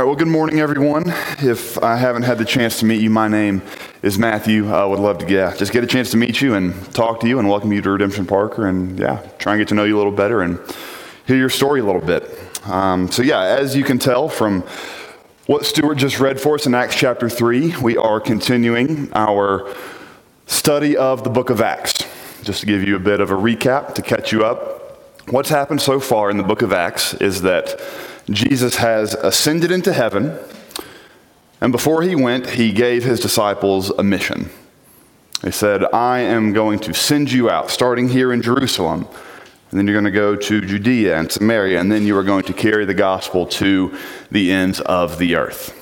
right, well, good morning, everyone. If I haven't had the chance to meet you, my name is Matthew. I would love to yeah, just get a chance to meet you and talk to you and welcome you to Redemption Parker and yeah, try and get to know you a little better and hear your story a little bit. Um, so, yeah, as you can tell from what Stuart just read for us in Acts chapter 3, we are continuing our study of the book of Acts. Just to give you a bit of a recap to catch you up, what's happened so far in the book of Acts is that Jesus has ascended into heaven, and before he went, he gave his disciples a mission. He said, I am going to send you out, starting here in Jerusalem, and then you're going to go to Judea and Samaria, and then you are going to carry the gospel to the ends of the earth.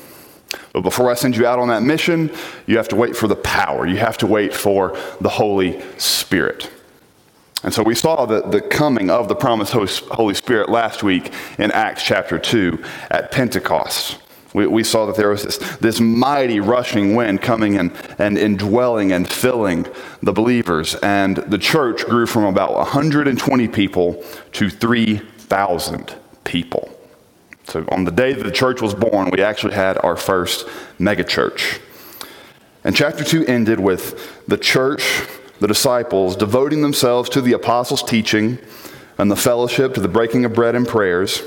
But before I send you out on that mission, you have to wait for the power. You have to wait for the Holy Spirit. And so we saw the, the coming of the promised Holy Spirit last week in Acts chapter 2 at Pentecost. We, we saw that there was this, this mighty rushing wind coming and, and indwelling and filling the believers. And the church grew from about 120 people to 3,000 people. So on the day that the church was born, we actually had our first megachurch. And chapter 2 ended with the church the disciples, devoting themselves to the apostles' teaching and the fellowship, to the breaking of bread and prayers.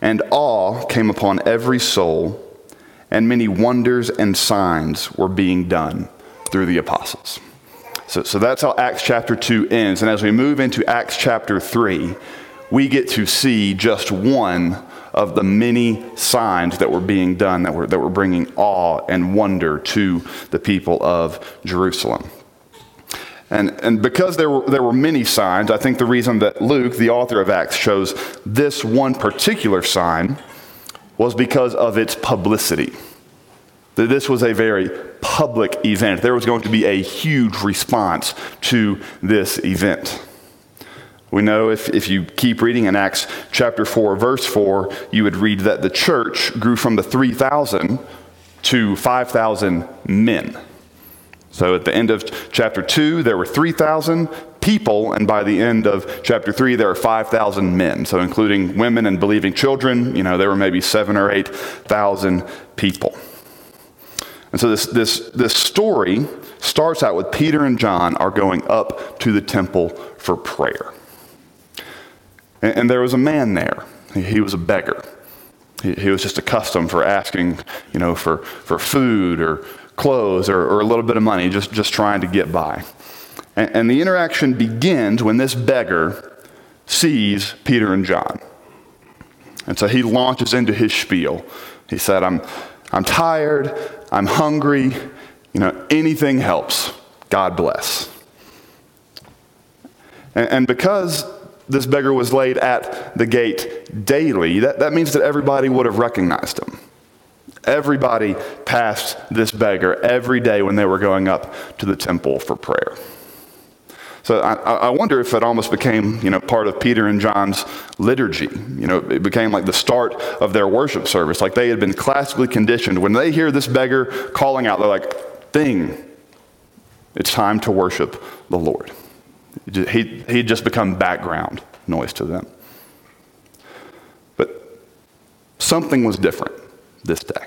And awe came upon every soul, and many wonders and signs were being done through the apostles. So, so that's how Acts chapter 2 ends. And as we move into Acts chapter 3, we get to see just one of the many signs that were being done that were, that were bringing awe and wonder to the people of Jerusalem. And, and because there were, there were many signs, I think the reason that Luke, the author of Acts, chose this one particular sign was because of its publicity. That this was a very public event. There was going to be a huge response to this event. We know if, if you keep reading in Acts chapter 4, verse 4, you would read that the church grew from the 3,000 to 5,000 men. So at the end of chapter 2, there were 3,000 people, and by the end of chapter 3, there were 5,000 men. So including women and believing children, you know, there were maybe seven or 8,000 people. And so this, this, this story starts out with Peter and John are going up to the temple for prayer. And, and there was a man there. He, he was a beggar. He, he was just accustomed for asking, you know, for, for food or clothes or, or a little bit of money, just, just trying to get by. And, and the interaction begins when this beggar sees Peter and John. And so he launches into his spiel. He said, I'm, I'm tired, I'm hungry, you know, anything helps. God bless. And, and because this beggar was laid at the gate daily, that, that means that everybody would have recognized him. Everybody passed this beggar every day when they were going up to the temple for prayer. So I, I, wonder if it almost became, you know, part of Peter and John's liturgy. You know, it became like the start of their worship service. Like they had been classically conditioned. When they hear this beggar calling out, they're like, "Ding! It's time to worship the Lord." He he'd just become background noise to them. But something was different this day.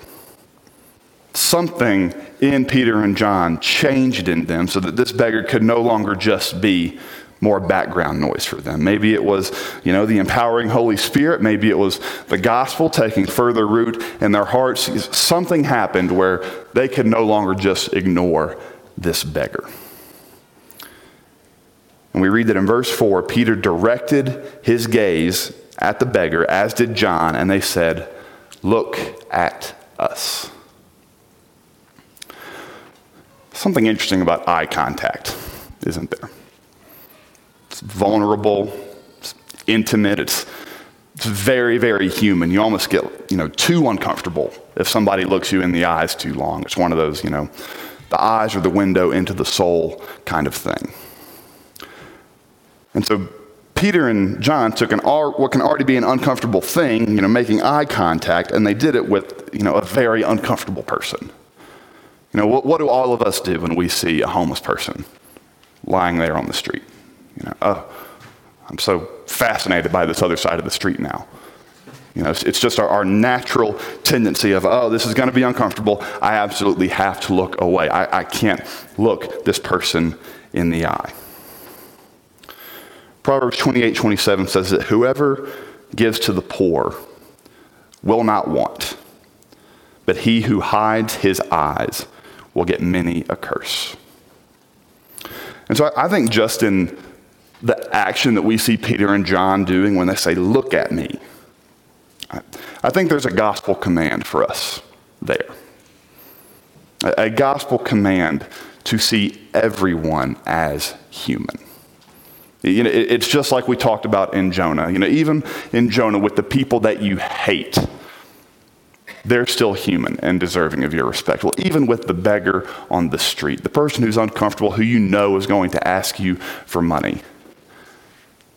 Something in Peter and John changed in them so that this beggar could no longer just be more background noise for them. Maybe it was, you know, the empowering Holy Spirit. Maybe it was the gospel taking further root in their hearts. Something happened where they could no longer just ignore this beggar. And we read that in verse 4 Peter directed his gaze at the beggar, as did John, and they said, Look at us. Something interesting about eye contact, isn't there? It's vulnerable, it's intimate, it's, it's very, very human. You almost get, you know, too uncomfortable if somebody looks you in the eyes too long. It's one of those, you know, the eyes are the window into the soul kind of thing. And so Peter and John took an what can already be an uncomfortable thing, you know, making eye contact, and they did it with, you know, a very uncomfortable person. You know, what, what do all of us do when we see a homeless person lying there on the street? You know, oh, I'm so fascinated by this other side of the street now. You know, it's, it's just our, our, natural tendency of, oh, this is going to be uncomfortable. I absolutely have to look away. I, I can't look this person in the eye. Proverbs 28 27 says that whoever gives to the poor will not want, but he who hides his eyes will get many a curse. And so I, think just in the action that we see Peter and John doing when they say, Look at me, I, think there's a gospel command for us there. A, a gospel command to see everyone as human. You know, it, it's just like we talked about in Jonah. You know, even in Jonah, with the people that you hate, they're still human and deserving of your respect. Well, even with the beggar on the street, the person who's uncomfortable, who you know is going to ask you for money,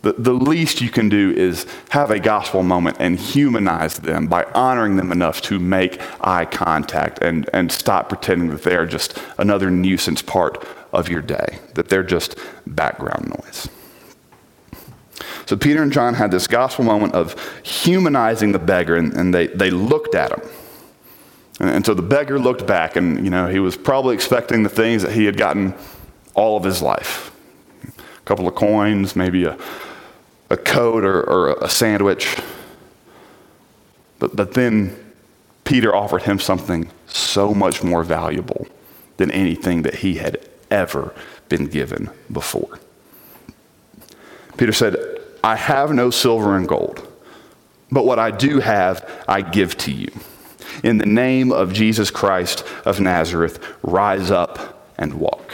the, the least you can do is have a gospel moment and humanize them by honoring them enough to make eye contact and, and stop pretending that they are just another nuisance part of your day, that they're just background noise. So Peter and John had this gospel moment of humanizing the beggar, and, and they, they looked at him. And, and so the beggar looked back, and you know he was probably expecting the things that he had gotten all of his life: a couple of coins, maybe a, a coat or, or a sandwich. But, but then Peter offered him something so much more valuable than anything that he had ever been given before. Peter said, I have no silver and gold, but what I do have, I give to you. In the name of Jesus Christ of Nazareth, rise up and walk.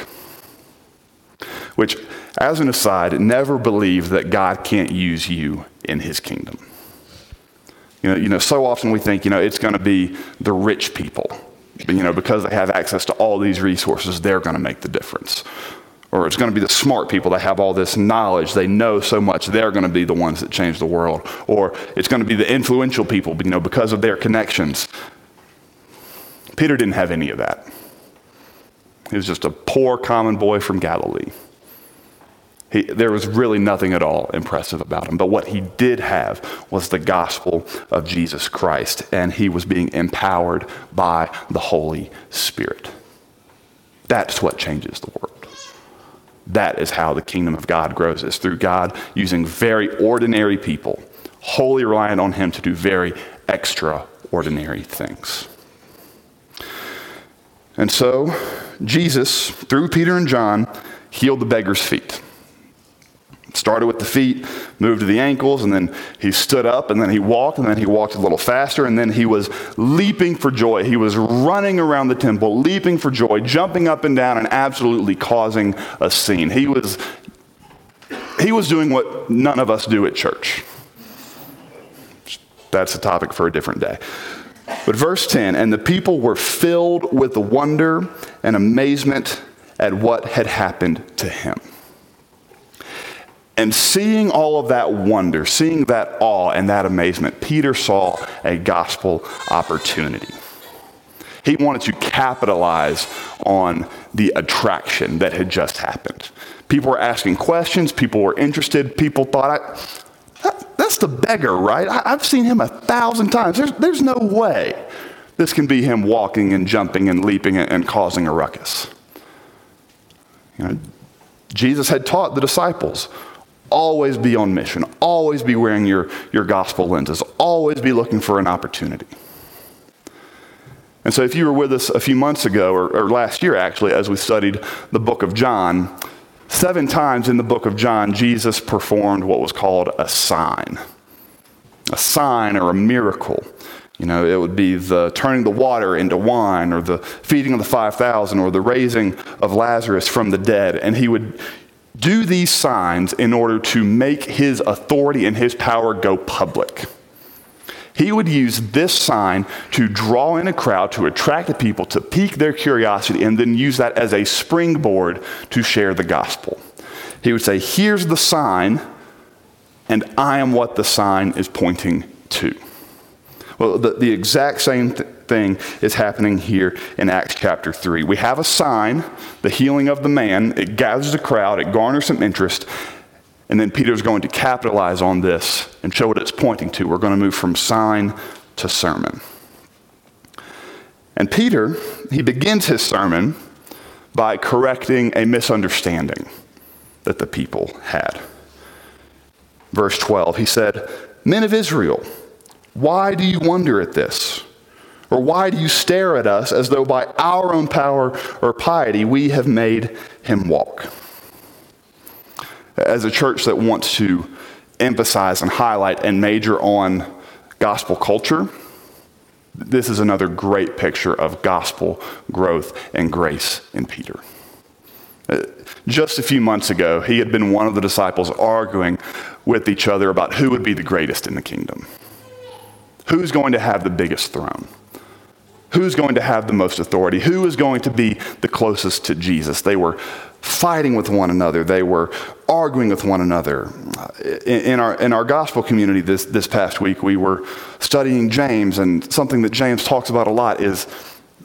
Which, as an aside, never believe that God can't use you in his kingdom. You know, you know so often we think, you know, it's going to be the rich people. You know, because they have access to all these resources, they're going to make the difference or it's going to be the smart people that have all this knowledge. They know so much. They're going to be the ones that change the world. Or it's going to be the influential people, you know, because of their connections. Peter didn't have any of that. He was just a poor common boy from Galilee. He, there was really nothing at all impressive about him. But what he did have was the gospel of Jesus Christ, and he was being empowered by the Holy Spirit. That's what changes the world. That is how the kingdom of God grows, is through God using very ordinary people, wholly reliant on Him to do very extraordinary things. And so, Jesus, through Peter and John, healed the beggar's feet. Started with the feet, moved to the ankles, and then he stood up, and then he walked, and then he walked a little faster, and then he was leaping for joy. He was running around the temple, leaping for joy, jumping up and down, and absolutely causing a scene. He was, he was doing what none of us do at church. That's a topic for a different day. But verse 10 and the people were filled with wonder and amazement at what had happened to him. And seeing all of that wonder, seeing that awe and that amazement, Peter saw a gospel opportunity. He wanted to capitalize on the attraction that had just happened. People were asking questions, people were interested, people thought, that, that's the beggar, right? I, have seen him a thousand times. There's, there's no way this can be him walking and jumping and leaping and, and causing a ruckus. You know, Jesus had taught the disciples always be on mission, always be wearing your, your gospel lenses, always be looking for an opportunity. And so, if you were with us a few months ago, or, or, last year actually, as we studied the book of John, seven times in the book of John, Jesus performed what was called a sign. A sign or a miracle. You know, it would be the turning the water into wine, or the feeding of the 5,000, or the raising of Lazarus from the dead. And he would do these signs in order to make his authority and his power go public. He would use this sign to draw in a crowd, to attract the people, to pique their curiosity, and then use that as a springboard to share the gospel. He would say, Here's the sign, and I am what the sign is pointing to. Well, the, the exact same th- thing is happening here in Acts chapter 3. We have a sign, the healing of the man. It gathers a crowd, it garners some interest. And then Peter's going to capitalize on this and show what it's pointing to. We're going to move from sign to sermon. And Peter, he begins his sermon by correcting a misunderstanding that the people had. Verse 12, he said, Men of Israel, why do you wonder at this? Or why do you stare at us as though by our own power or piety we have made him walk? As a church that wants to emphasize and highlight and major on gospel culture, this is another great picture of gospel growth and grace in Peter. Uh, just a few months ago, he had been one of the disciples arguing with each other about who would be the greatest in the kingdom. Who's going to have the biggest throne? Who's going to have the most authority? Who is going to be the closest to Jesus? They were fighting with one another. They were arguing with one another. Uh, in, our, in our gospel community this, this past week, we were studying James, and something that James talks about a lot is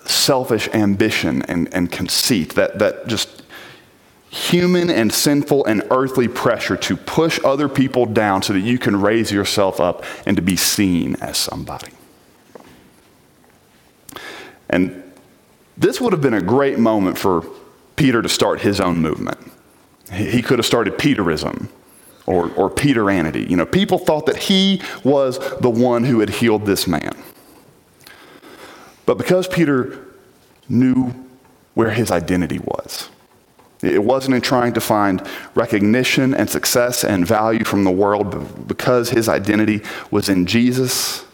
selfish ambition and, and conceit, that, that just human and sinful and earthly pressure to push other people down so that you can raise yourself up and to be seen as somebody. And this would have been a great moment for Peter to start his own movement. He could have started Peterism or, or Peteranity. You know, people thought that he was the one who had healed this man. But because Peter knew where his identity was, it wasn't in trying to find recognition and success and value from the world, but because his identity was in Jesus,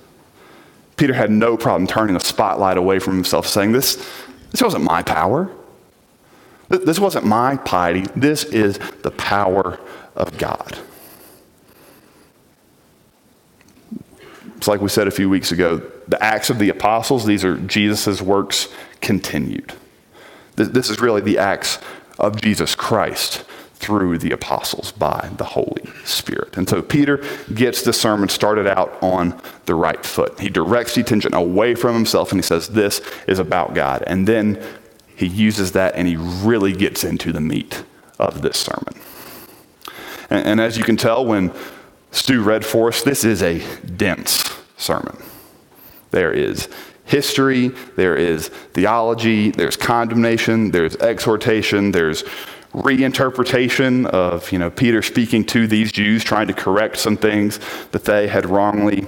Peter had no problem turning the spotlight away from himself, saying, This, this wasn't my power. This wasn't my piety. This is the power of God. It's like we said a few weeks ago the Acts of the Apostles, these are Jesus' works continued. This is really the Acts of Jesus Christ through the apostles by the Holy Spirit. And so Peter gets the sermon started out on the right foot. He directs the attention away from himself and he says, This is about God. And then he uses that and he really gets into the meat of this sermon. And, and as you can tell, when Stu read for us, this is a dense sermon. There is history, there is theology, there's condemnation, there's exhortation, there's reinterpretation of you know Peter speaking to these Jews, trying to correct some things that they had wrongly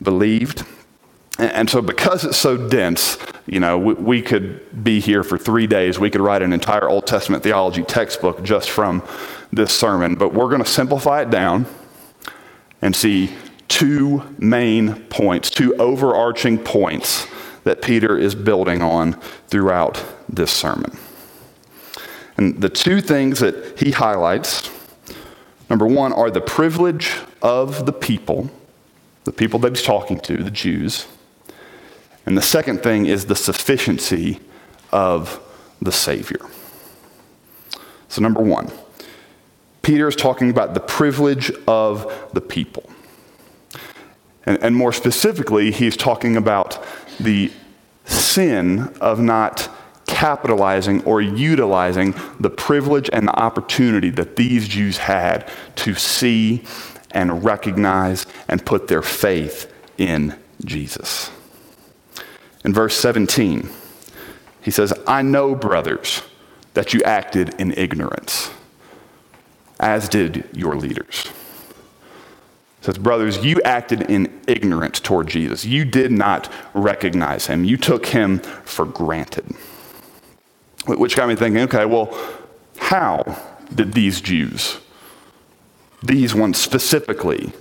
believed. And so, because it's so dense, you know, we, we, could be here for three days. We could write an entire Old Testament theology textbook just from this sermon. But we're going to simplify it down and see two main points, two overarching points that Peter is building on throughout this sermon. And the two things that he highlights number one are the privilege of the people, the people that he's talking to, the Jews and the second thing is the sufficiency of the Savior. So, number one, Peter is talking about the privilege of the people. And, and more specifically, he's talking about the sin of not capitalizing or utilizing the privilege and the opportunity that these Jews had to see and recognize and put their faith in Jesus. In verse 17, he says, I know, brothers, that you acted in ignorance, as did your leaders. He says, brothers, you acted in ignorance toward Jesus. You did not recognize him. You took him for granted. Which got me thinking, okay, well, how did these Jews, these ones specifically,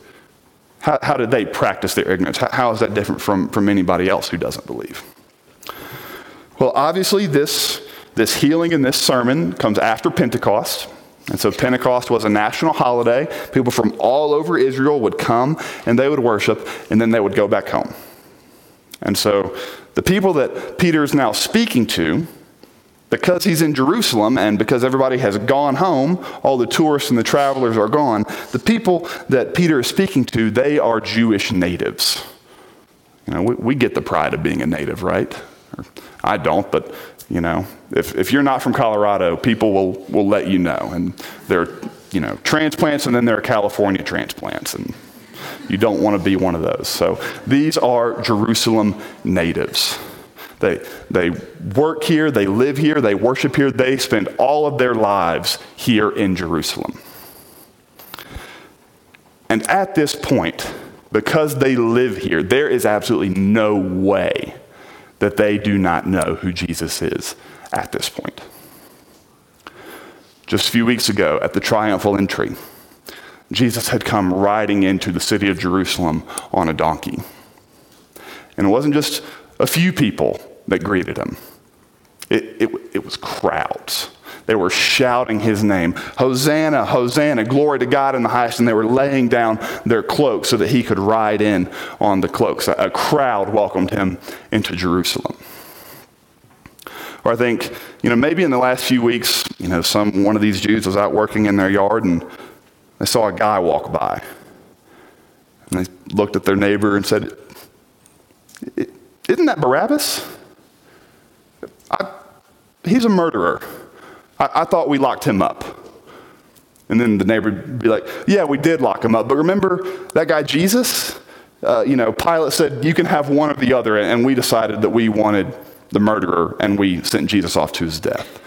how, how did they practice their ignorance? How, how is that different from, from anybody else who doesn't believe? Well, obviously, this, this healing in this sermon comes after Pentecost. And so Pentecost was a national holiday. People from all over Israel would come and they would worship, and then they would go back home. And so the people that Peter is now speaking to because he's in Jerusalem and because everybody has gone home, all the tourists and the travelers are gone, the people that Peter is speaking to, they are Jewish natives. You know, we, we get the pride of being a native, right? I don't, but you know, if, if you're not from Colorado, people will, will let you know. And there are you know, transplants, and then there are California transplants. And you don't want to be one of those. So these are Jerusalem natives. They, they work here, they live here, they worship here, they spend all of their lives here in Jerusalem. And at this point, because they live here, there is absolutely no way that they do not know who Jesus is at this point. Just a few weeks ago at the triumphal entry, Jesus had come riding into the city of Jerusalem on a donkey. And it wasn't just a few people that greeted him, it, it, it was crowds. They were shouting his name Hosanna, Hosanna, glory to God in the highest. And they were laying down their cloaks so that he could ride in on the cloaks. A crowd welcomed him into Jerusalem. Or I think, you know, maybe in the last few weeks, you know, some one of these Jews was out working in their yard and they saw a guy walk by. And they looked at their neighbor and said, Isn't that Barabbas? I, he's a murderer. I, I thought we locked him up. And then the neighbor would be like, Yeah, we did lock him up. But remember that guy Jesus? Uh, you know, Pilate said, You can have one or the other. And we decided that we wanted the murderer and we sent Jesus off to his death.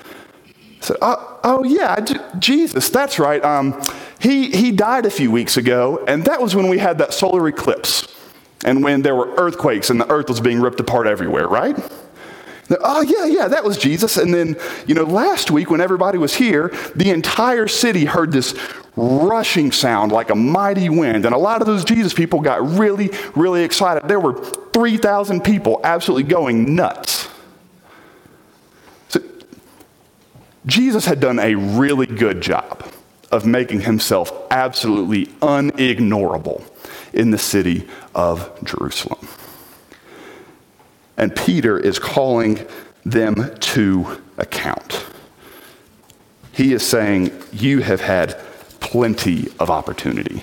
I said, Oh, oh yeah, Jesus, that's right. Um, he, he died a few weeks ago, and that was when we had that solar eclipse and when there were earthquakes and the earth was being ripped apart everywhere, right? Oh, yeah, yeah, that was Jesus. And then, you know, last week when everybody was here, the entire city heard this rushing sound like a mighty wind. And a lot of those Jesus people got really, really excited. There were 3,000 people absolutely going nuts. So, Jesus had done a really good job of making himself absolutely unignorable in the city of Jerusalem. And Peter is calling them to account. He is saying, You have had plenty of opportunity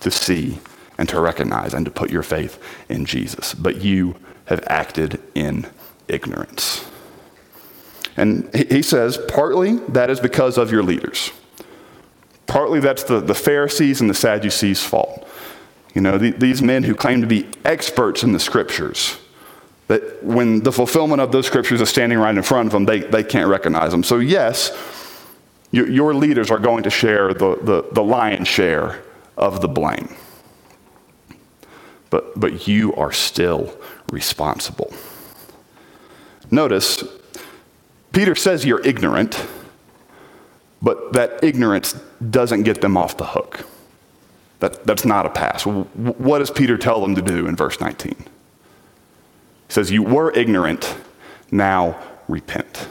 to see and to recognize and to put your faith in Jesus, but you have acted in ignorance. And he says, partly that is because of your leaders. Partly that's the, the Pharisees and the Sadducees' fault. You know, the, these men who claim to be experts in the scriptures, that when the fulfillment of those scriptures is standing right in front of them, they, they can't recognize them. So, yes, your, your leaders are going to share the, the, the lion's share of the blame. But, but you are still responsible. Notice, Peter says you're ignorant but that ignorance doesn't get them off the hook. That, that's not a pass. What does Peter tell them to do in verse 19? He says, You were ignorant, now repent.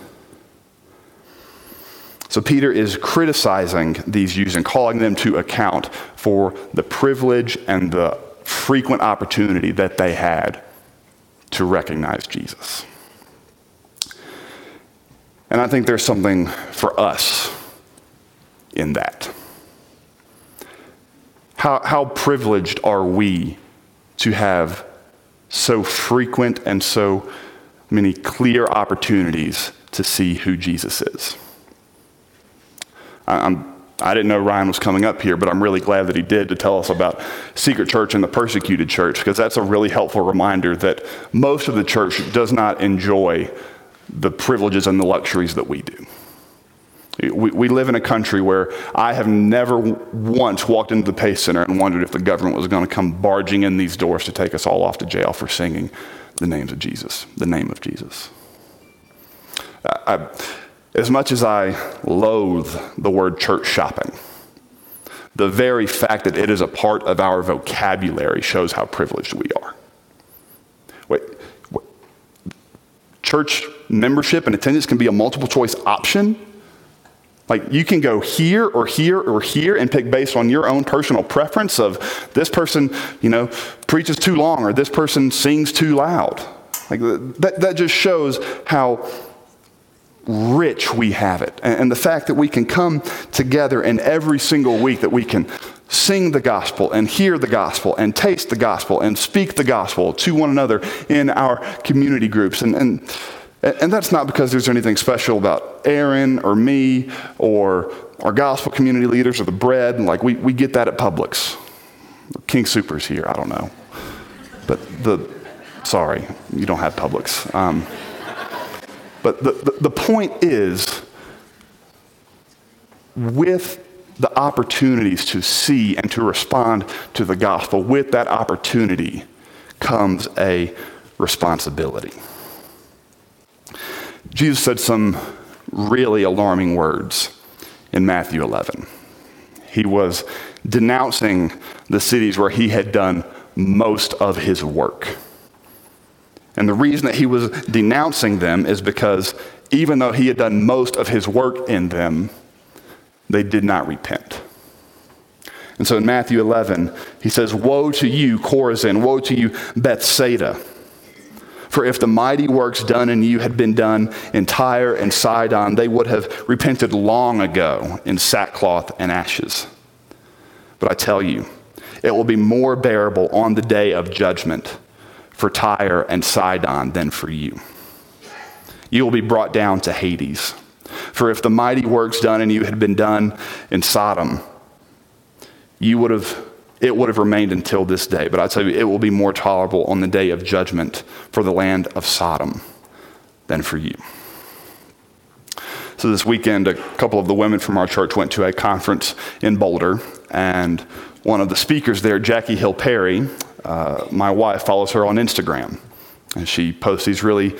So Peter is criticizing these Jews and calling them to account for the privilege and the frequent opportunity that they had to recognize Jesus. And I think there's something for us in that? How, how privileged are we to have so frequent and so many clear opportunities to see who Jesus is? I'm, I didn't know Ryan was coming up here, but I'm really glad that he did to tell us about Secret Church and the persecuted church, because that's a really helpful reminder that most of the church does not enjoy the privileges and the luxuries that we do. We, we live in a country where I have never once walked into the Pace Center and wondered if the government was going to come barging in these doors to take us all off to jail for singing the names of Jesus, the name of Jesus. I, as much as I loathe the word church shopping, the very fact that it is a part of our vocabulary shows how privileged we are. Wait, wait. Church membership and attendance can be a multiple choice option like you can go here or here or here and pick based on your own personal preference of this person, you know, preaches too long or this person sings too loud. Like that, that just shows how rich we have it. And the fact that we can come together and every single week that we can sing the gospel and hear the gospel and taste the gospel and speak the gospel to one another in our community groups. And, and and that's not because there's anything special about Aaron or me or our gospel community leaders or the bread, like we, we get that at Publix. King Soopers here, I don't know. But the, sorry, you don't have Publix. Um, but the, the, the point is, with the opportunities to see and to respond to the gospel, with that opportunity comes a responsibility. Jesus said some really alarming words in Matthew 11. He was denouncing the cities where he had done most of his work. And the reason that he was denouncing them is because even though he had done most of his work in them, they did not repent. And so in Matthew 11, he says, Woe to you, Chorazin! Woe to you, Bethsaida! For if the mighty works done in you had been done in Tyre and Sidon, they would have repented long ago in sackcloth and ashes. But I tell you, it will be more bearable on the day of judgment for Tyre and Sidon than for you. You will be brought down to Hades. For if the mighty works done in you had been done in Sodom, you would have it would have remained until this day. But I tell you, it will be more tolerable on the day of judgment for the land of Sodom than for you. So this weekend, a couple of the women from our church went to a conference in Boulder, and one of the speakers there, Jackie Hill Perry, uh, my wife follows her on Instagram, and she posts these really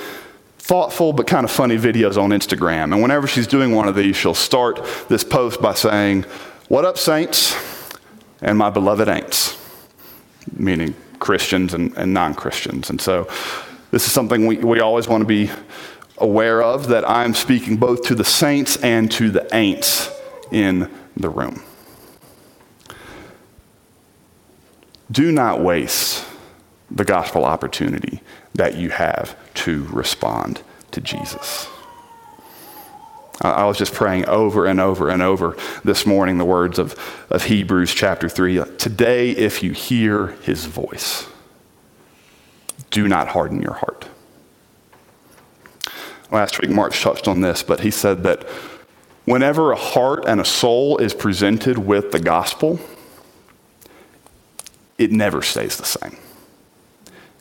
thoughtful but kind of funny videos on Instagram. And whenever she's doing one of these, she'll start this post by saying, What up, saints? And my beloved ain'ts, meaning Christians and, and non Christians. And so this is something we, we always want to be aware of that I'm speaking both to the saints and to the ain'ts in the room. Do not waste the gospel opportunity that you have to respond to Jesus. I was just praying over and over and over this morning the words of, of Hebrews chapter 3. Today, if you hear his voice, do not harden your heart. Last week, March touched on this, but he said that whenever a heart and a soul is presented with the gospel, it never stays the same.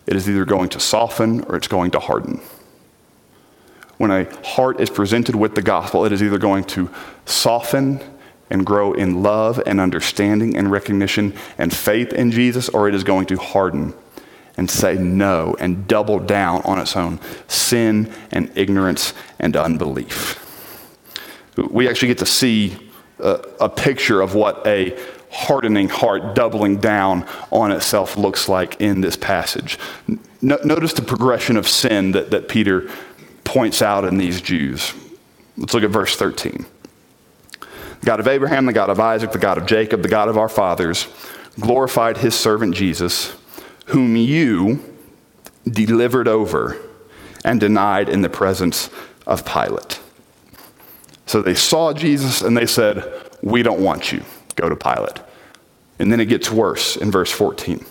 It is either going to soften or it's going to harden. When a heart is presented with the gospel, it is either going to soften and grow in love and understanding and recognition and faith in Jesus, or it is going to harden and say no and double down on its own sin and ignorance and unbelief. We actually get to see a, a picture of what a hardening heart doubling down on itself looks like in this passage. No, notice the progression of sin that, that Peter points out in these Jews. Let's look at verse 13. The God of Abraham, the God of Isaac, the God of Jacob, the God of our fathers, glorified his servant Jesus, whom you delivered over and denied in the presence of Pilate. So they saw Jesus and they said, We don't want you. Go to Pilate. And then it gets worse in verse 14.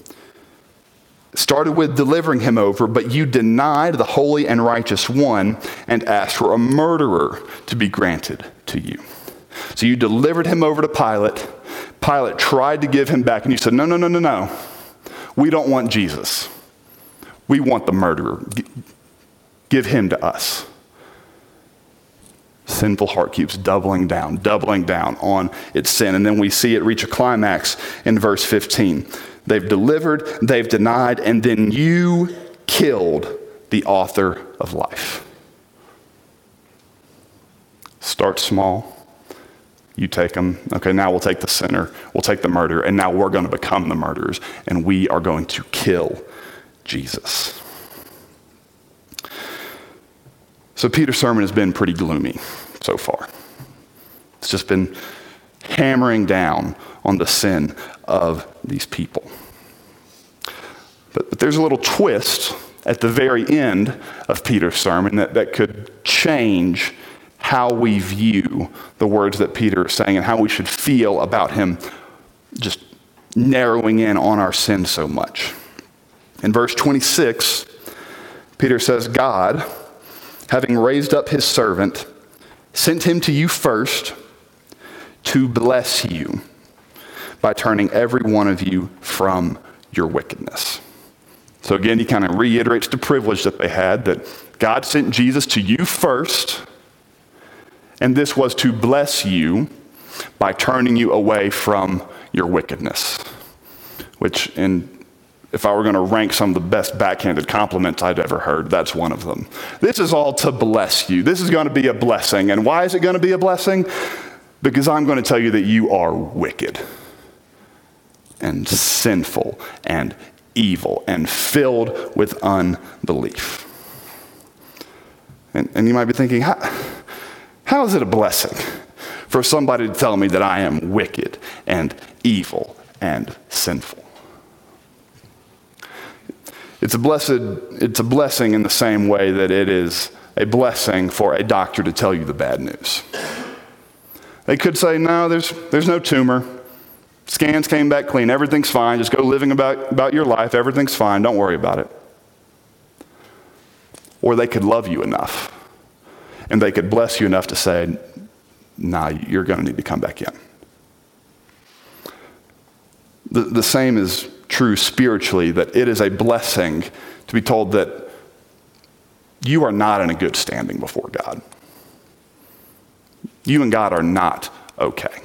Started with delivering him over, but you denied the holy and righteous one and asked for a murderer to be granted to you. So you delivered him over to Pilate. Pilate tried to give him back, and you said, No, no, no, no, no. We don't want Jesus. We want the murderer. Give him to us sinful heart keeps doubling down, doubling down on its sin. And then we see it reach a climax in verse 15. They've delivered, they've denied, and then you killed the author of life. Start small. You take them. Okay, now we'll take the sinner, we'll take the murderer, and now we're going to become the murderers, and we are going to kill Jesus. So Peter's sermon has been pretty gloomy so far. It's just been hammering down on the sin of these people. But, but there's a little twist at the very end of Peter's sermon that, that could change how we view the words that Peter is saying and how we should feel about him just narrowing in on our sin so much. In verse 26, Peter says, God, having raised up his servant, sent him to you first to bless you by turning every one of you from your wickedness. So again, he kind of reiterates the privilege that they had that God sent Jesus to you first, and this was to bless you by turning you away from your wickedness. Which, in, if I were going to rank some of the best backhanded compliments I'd ever heard, that's one of them. This is all to bless you. This is going to be a blessing. And why is it going to be a blessing? Because I'm going to tell you that you are wicked and sinful and evil and filled with unbelief. And, and you might be thinking, how, how is it a blessing for somebody to tell me that I am wicked and evil and sinful? It's a, blessed, it's a blessing in the same way that it is a blessing for a doctor to tell you the bad news. They could say, no, there's, there's no tumor. Scans came back clean. Everything's fine. Just go living about, about your life. Everything's fine. Don't worry about it. Or they could love you enough and they could bless you enough to say, nah, you're going to need to come back in. The, the same is true spiritually, that it is a blessing to be told that you are not in a good standing before God. You and God are not okay.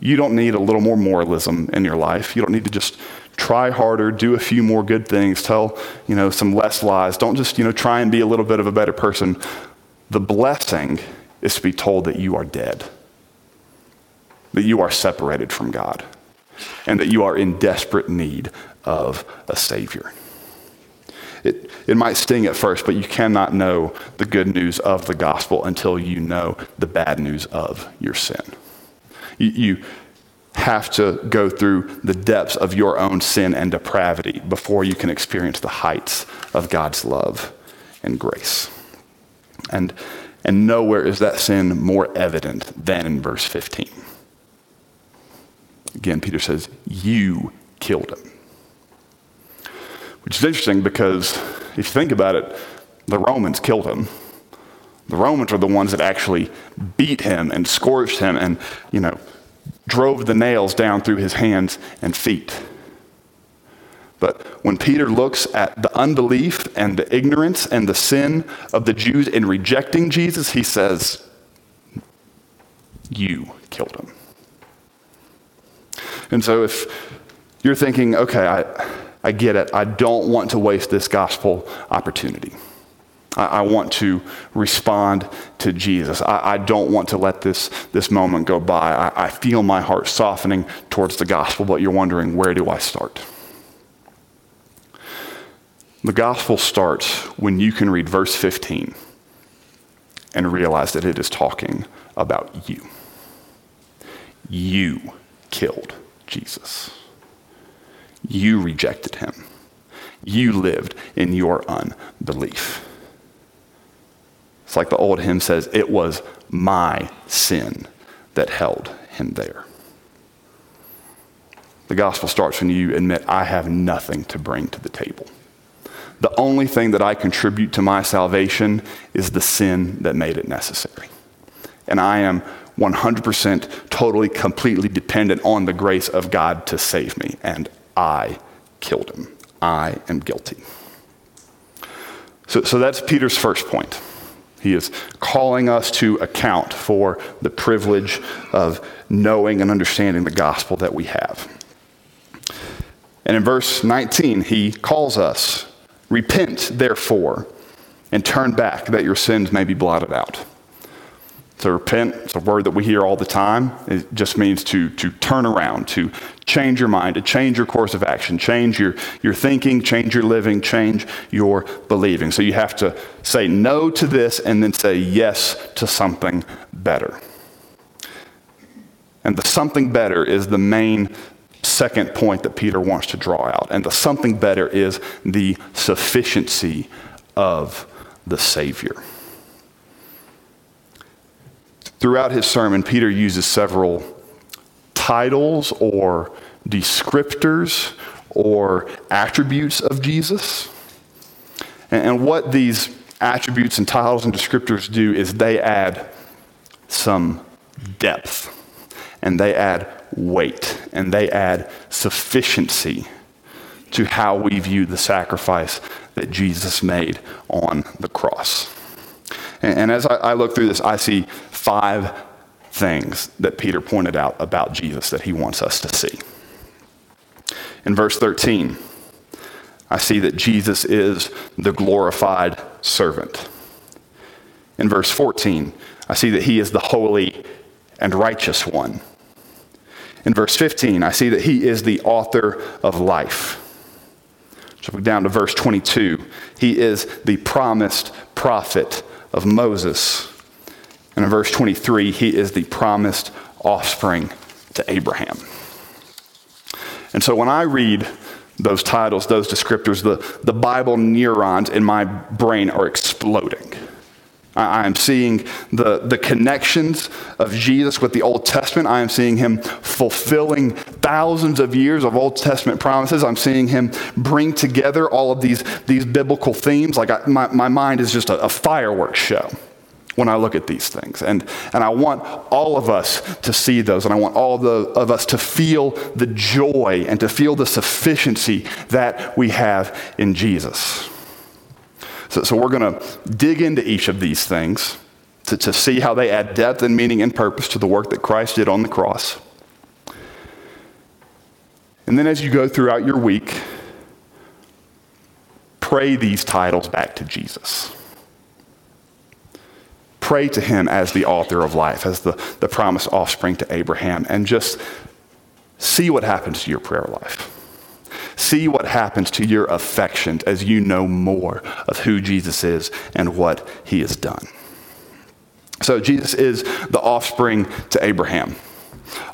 You don't need a little more moralism in your life. You don't need to just try harder, do a few more good things, tell, you know, some less lies. Don't just, you know, try and be a little bit of a better person. The blessing is to be told that you are dead, that you are separated from God, and that you are in desperate need of a Savior. It, it might sting at first, but you cannot know the good news of the gospel until you know the bad news of your sin. You, have to go through the depths of your own sin and depravity before you can experience the heights of God's love and grace. And, and nowhere is that sin more evident than in verse 15. Again, Peter says, You killed him. Which is interesting because if you think about it, the Romans killed him. The Romans are the ones that actually beat him and scourged him and, you know, drove the nails down through his hands and feet. But when Peter looks at the unbelief and the ignorance and the sin of the Jews in rejecting Jesus, he says, You killed him. And so if you're thinking, okay, I, I get it, I don't want to waste this gospel opportunity. I, I want to respond to Jesus. I, I, don't want to let this, this moment go by. I, I feel my heart softening towards the gospel, but you're wondering, where do I start? The gospel starts when you can read verse 15 and realize that it is talking about you. You killed Jesus. You rejected him. You lived in your unbelief. It's like the old hymn says, it was my sin that held him there. The gospel starts when you admit, I have nothing to bring to the table. The only thing that I contribute to my salvation is the sin that made it necessary. And I am 100% totally, completely dependent on the grace of God to save me. And I killed him. I am guilty. So, so that's Peter's first point. He is calling us to account for the privilege of knowing and understanding the gospel that we have. And in verse 19, he calls us, Repent, therefore, and turn back that your sins may be blotted out. To repent, it's a word that we hear all the time. It just means to, to turn around, to change your mind, to change your course of action, change your, your thinking, change your living, change your believing. So you have to say no to this and then say yes to something better. And the something better is the main second point that Peter wants to draw out. And the something better is the sufficiency of the Savior. Throughout his sermon, Peter uses several titles or descriptors or attributes of Jesus. And, what these attributes and titles and descriptors do is they add some depth, and they add weight, and they add sufficiency to how we view the sacrifice that Jesus made on the cross. And, and as I, I look through this, I see five things that Peter pointed out about Jesus that he wants us to see. In verse 13, I see that Jesus is the glorified servant. In verse 14, I see that he is the holy and righteous one. In verse 15, I see that he is the author of life. Jumping down to verse 22, he is the promised prophet of Moses. And in verse 23, he is the promised offspring to Abraham. And so when I read those titles, those descriptors, the, the Bible neurons in my brain are exploding. I am seeing the, the connections of Jesus with the Old Testament. I am seeing him fulfilling thousands of years of Old Testament promises. I'm seeing him bring together all of these, these biblical themes. Like I, my, my mind is just a, a fireworks show when I look at these things. And, and I want all of us to see those, and I want all of, the, of us to feel the joy and to feel the sufficiency that we have in Jesus. So, so we're going to dig into each of these things to, to see how they add depth and meaning and purpose to the work that Christ did on the cross. And then as you go throughout your week, pray these titles back to Jesus. Pray to him as the author of life, as the, the promised offspring to Abraham, and just see what happens to your prayer life. See what happens to your affections as you know more of who Jesus is and what he has done. So, Jesus is the offspring to Abraham.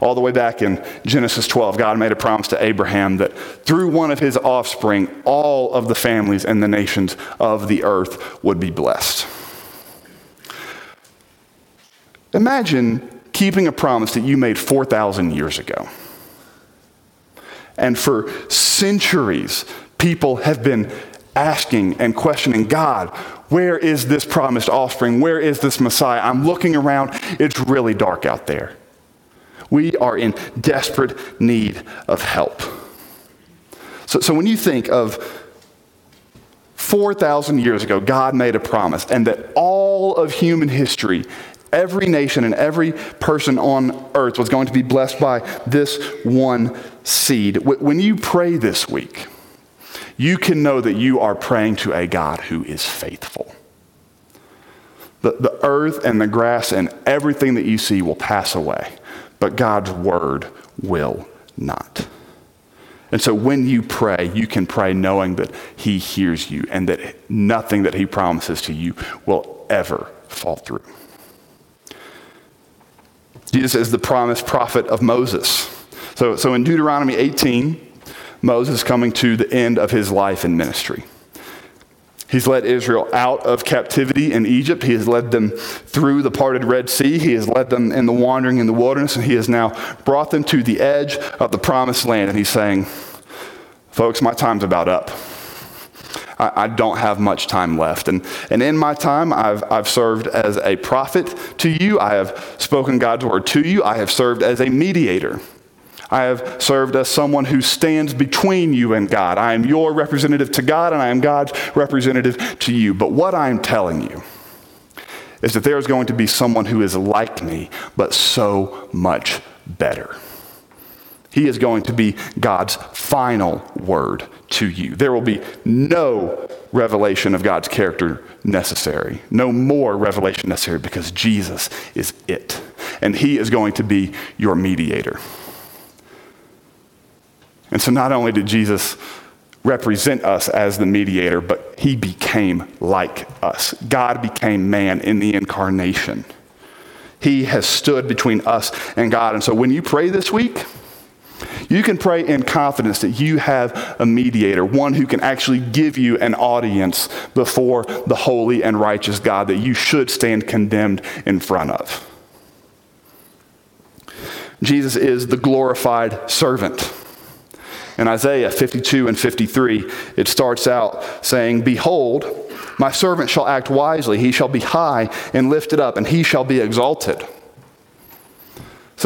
All the way back in Genesis 12, God made a promise to Abraham that through one of his offspring, all of the families and the nations of the earth would be blessed. Imagine keeping a promise that you made 4,000 years ago. And for centuries, people have been asking and questioning God, where is this promised offspring? Where is this Messiah? I'm looking around, it's really dark out there. We are in desperate need of help. So, so when you think of 4,000 years ago, God made a promise, and that all of human history every nation and every person on earth was going to be blessed by this one seed. When you pray this week, you can know that you are praying to a God who is faithful. The, the earth and the grass and everything that you see will pass away, but God's word will not. And so when you pray, you can pray knowing that He hears you and that nothing that He promises to you will ever fall through. Jesus is the promised prophet of Moses. So, so in Deuteronomy 18, Moses coming to the end of his life and ministry. He's led Israel out of captivity in Egypt. He has led them through the parted Red Sea. He has led them in the wandering in the wilderness, and he has now brought them to the edge of the promised land. And he's saying, Folks, my time's about up. I, I, don't have much time left. And, and in my time, I've, I've served as a prophet to you. I have spoken God's word to you. I have served as a mediator. I have served as someone who stands between you and God. I am your representative to God, and I am God's representative to you. But what I'm telling you is that there is going to be someone who is like me, but so much better. He is going to be God's final word to you. There will be no revelation of God's character necessary, no more revelation necessary because Jesus is it. And He is going to be your mediator. And so not only did Jesus represent us as the mediator, but He became like us. God became man in the incarnation. He has stood between us and God. And so when you pray this week, you can pray in confidence that you have a mediator, one who can actually give you an audience before the holy and righteous God that you should stand condemned in front of. Jesus is the glorified servant. In Isaiah 52 and 53, it starts out saying, Behold, my servant shall act wisely. He shall be high and lifted up, and he shall be exalted.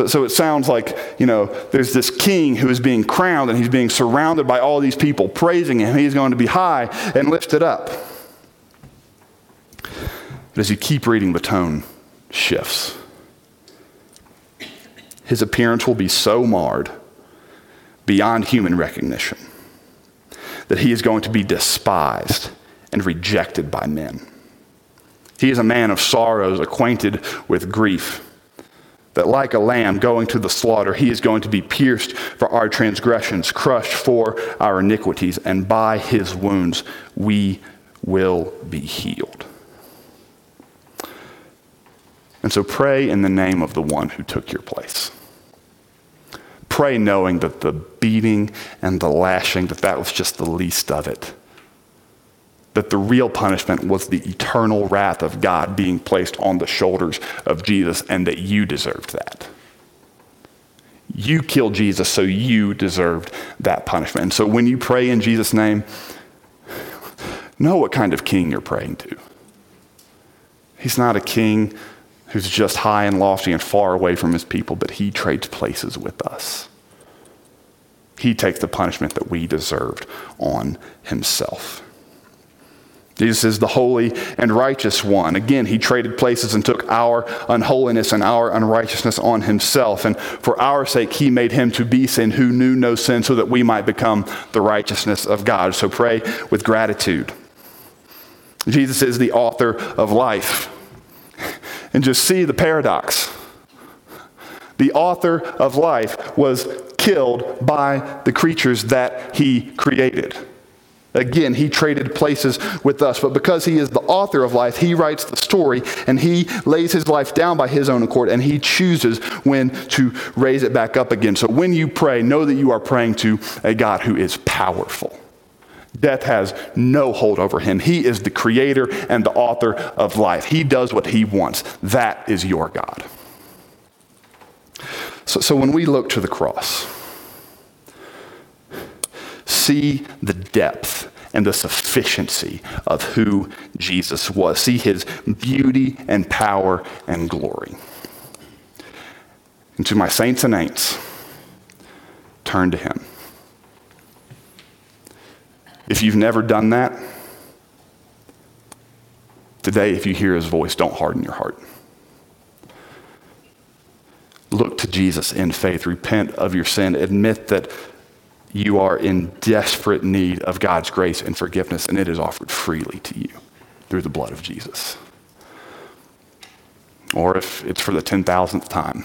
So, so it sounds like, you know, there's this king who is being crowned and he's being surrounded by all these people praising him. He's going to be high and lifted up. But as you keep reading, the tone shifts. His appearance will be so marred beyond human recognition that he is going to be despised and rejected by men. He is a man of sorrows, acquainted with grief. That, like a lamb going to the slaughter, he is going to be pierced for our transgressions, crushed for our iniquities, and by his wounds we will be healed. And so pray in the name of the one who took your place pray knowing that the beating and the lashing, that that was just the least of it. That the real punishment was the eternal wrath of God being placed on the shoulders of Jesus and that you deserved that. You killed Jesus, so you deserved that punishment. And so when you pray in Jesus' name, know what kind of king you're praying to. He's not a king who's just high and lofty and far away from his people, but he trades places with us. He takes the punishment that we deserved on himself. Jesus is the holy and righteous one. Again, he traded places and took our unholiness and our unrighteousness on himself. And for our sake, he made him to be sin who knew no sin so that we might become the righteousness of God. So pray with gratitude. Jesus is the author of life. And just see the paradox. The author of life was killed by the creatures that he created. Again, he traded places with us, but because he is the author of life, he writes the story and he lays his life down by his own accord and he chooses when to raise it back up again. So when you pray, know that you are praying to a God who is powerful. Death has no hold over him. He is the creator and the author of life. He does what he wants. That is your God. So, so when we look to the cross, see the depth and the sufficiency of who Jesus was. See his beauty and power and glory. And to my saints and ain'ts, turn to him. If you've never done that, today, if you hear his voice, don't harden your heart look to Jesus in faith, repent of your sin, admit that you are in desperate need of God's grace and forgiveness, and it is offered freely to you through the blood of Jesus. Or if it's for the 10,000th time,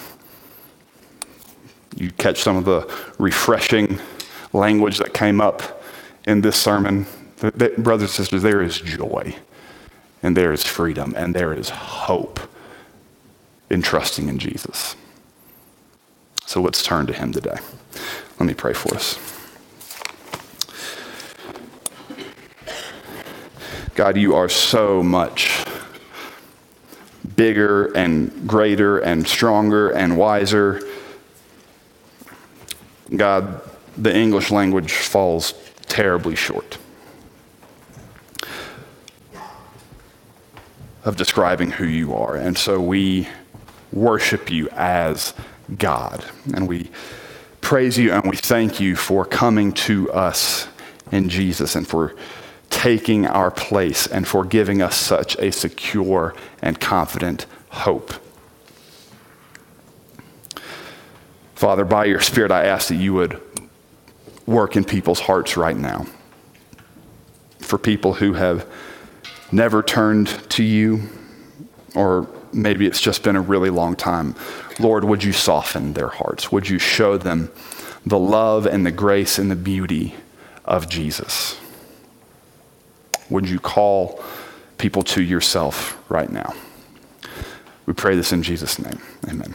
you catch some of the refreshing language that came up in this sermon. Brothers and sisters, there is joy, and there is freedom, and there is hope in trusting in Jesus. So let's turn to him today. Let me pray for us. God, you are so much bigger and greater and stronger and wiser. God, the English language falls terribly short of describing who you are. And so we worship you as God. And we praise you and we thank you for coming to us in Jesus and for taking our place and for giving us such a secure and confident hope. Father, by your Spirit, I ask that you would work in people's hearts right now. For people who have never turned to you, or maybe it's just been a really long time. Lord, would you soften their hearts? Would you show them the love and the grace and the beauty of Jesus? Would you call people to yourself right now? We pray this in Jesus' name. Amen.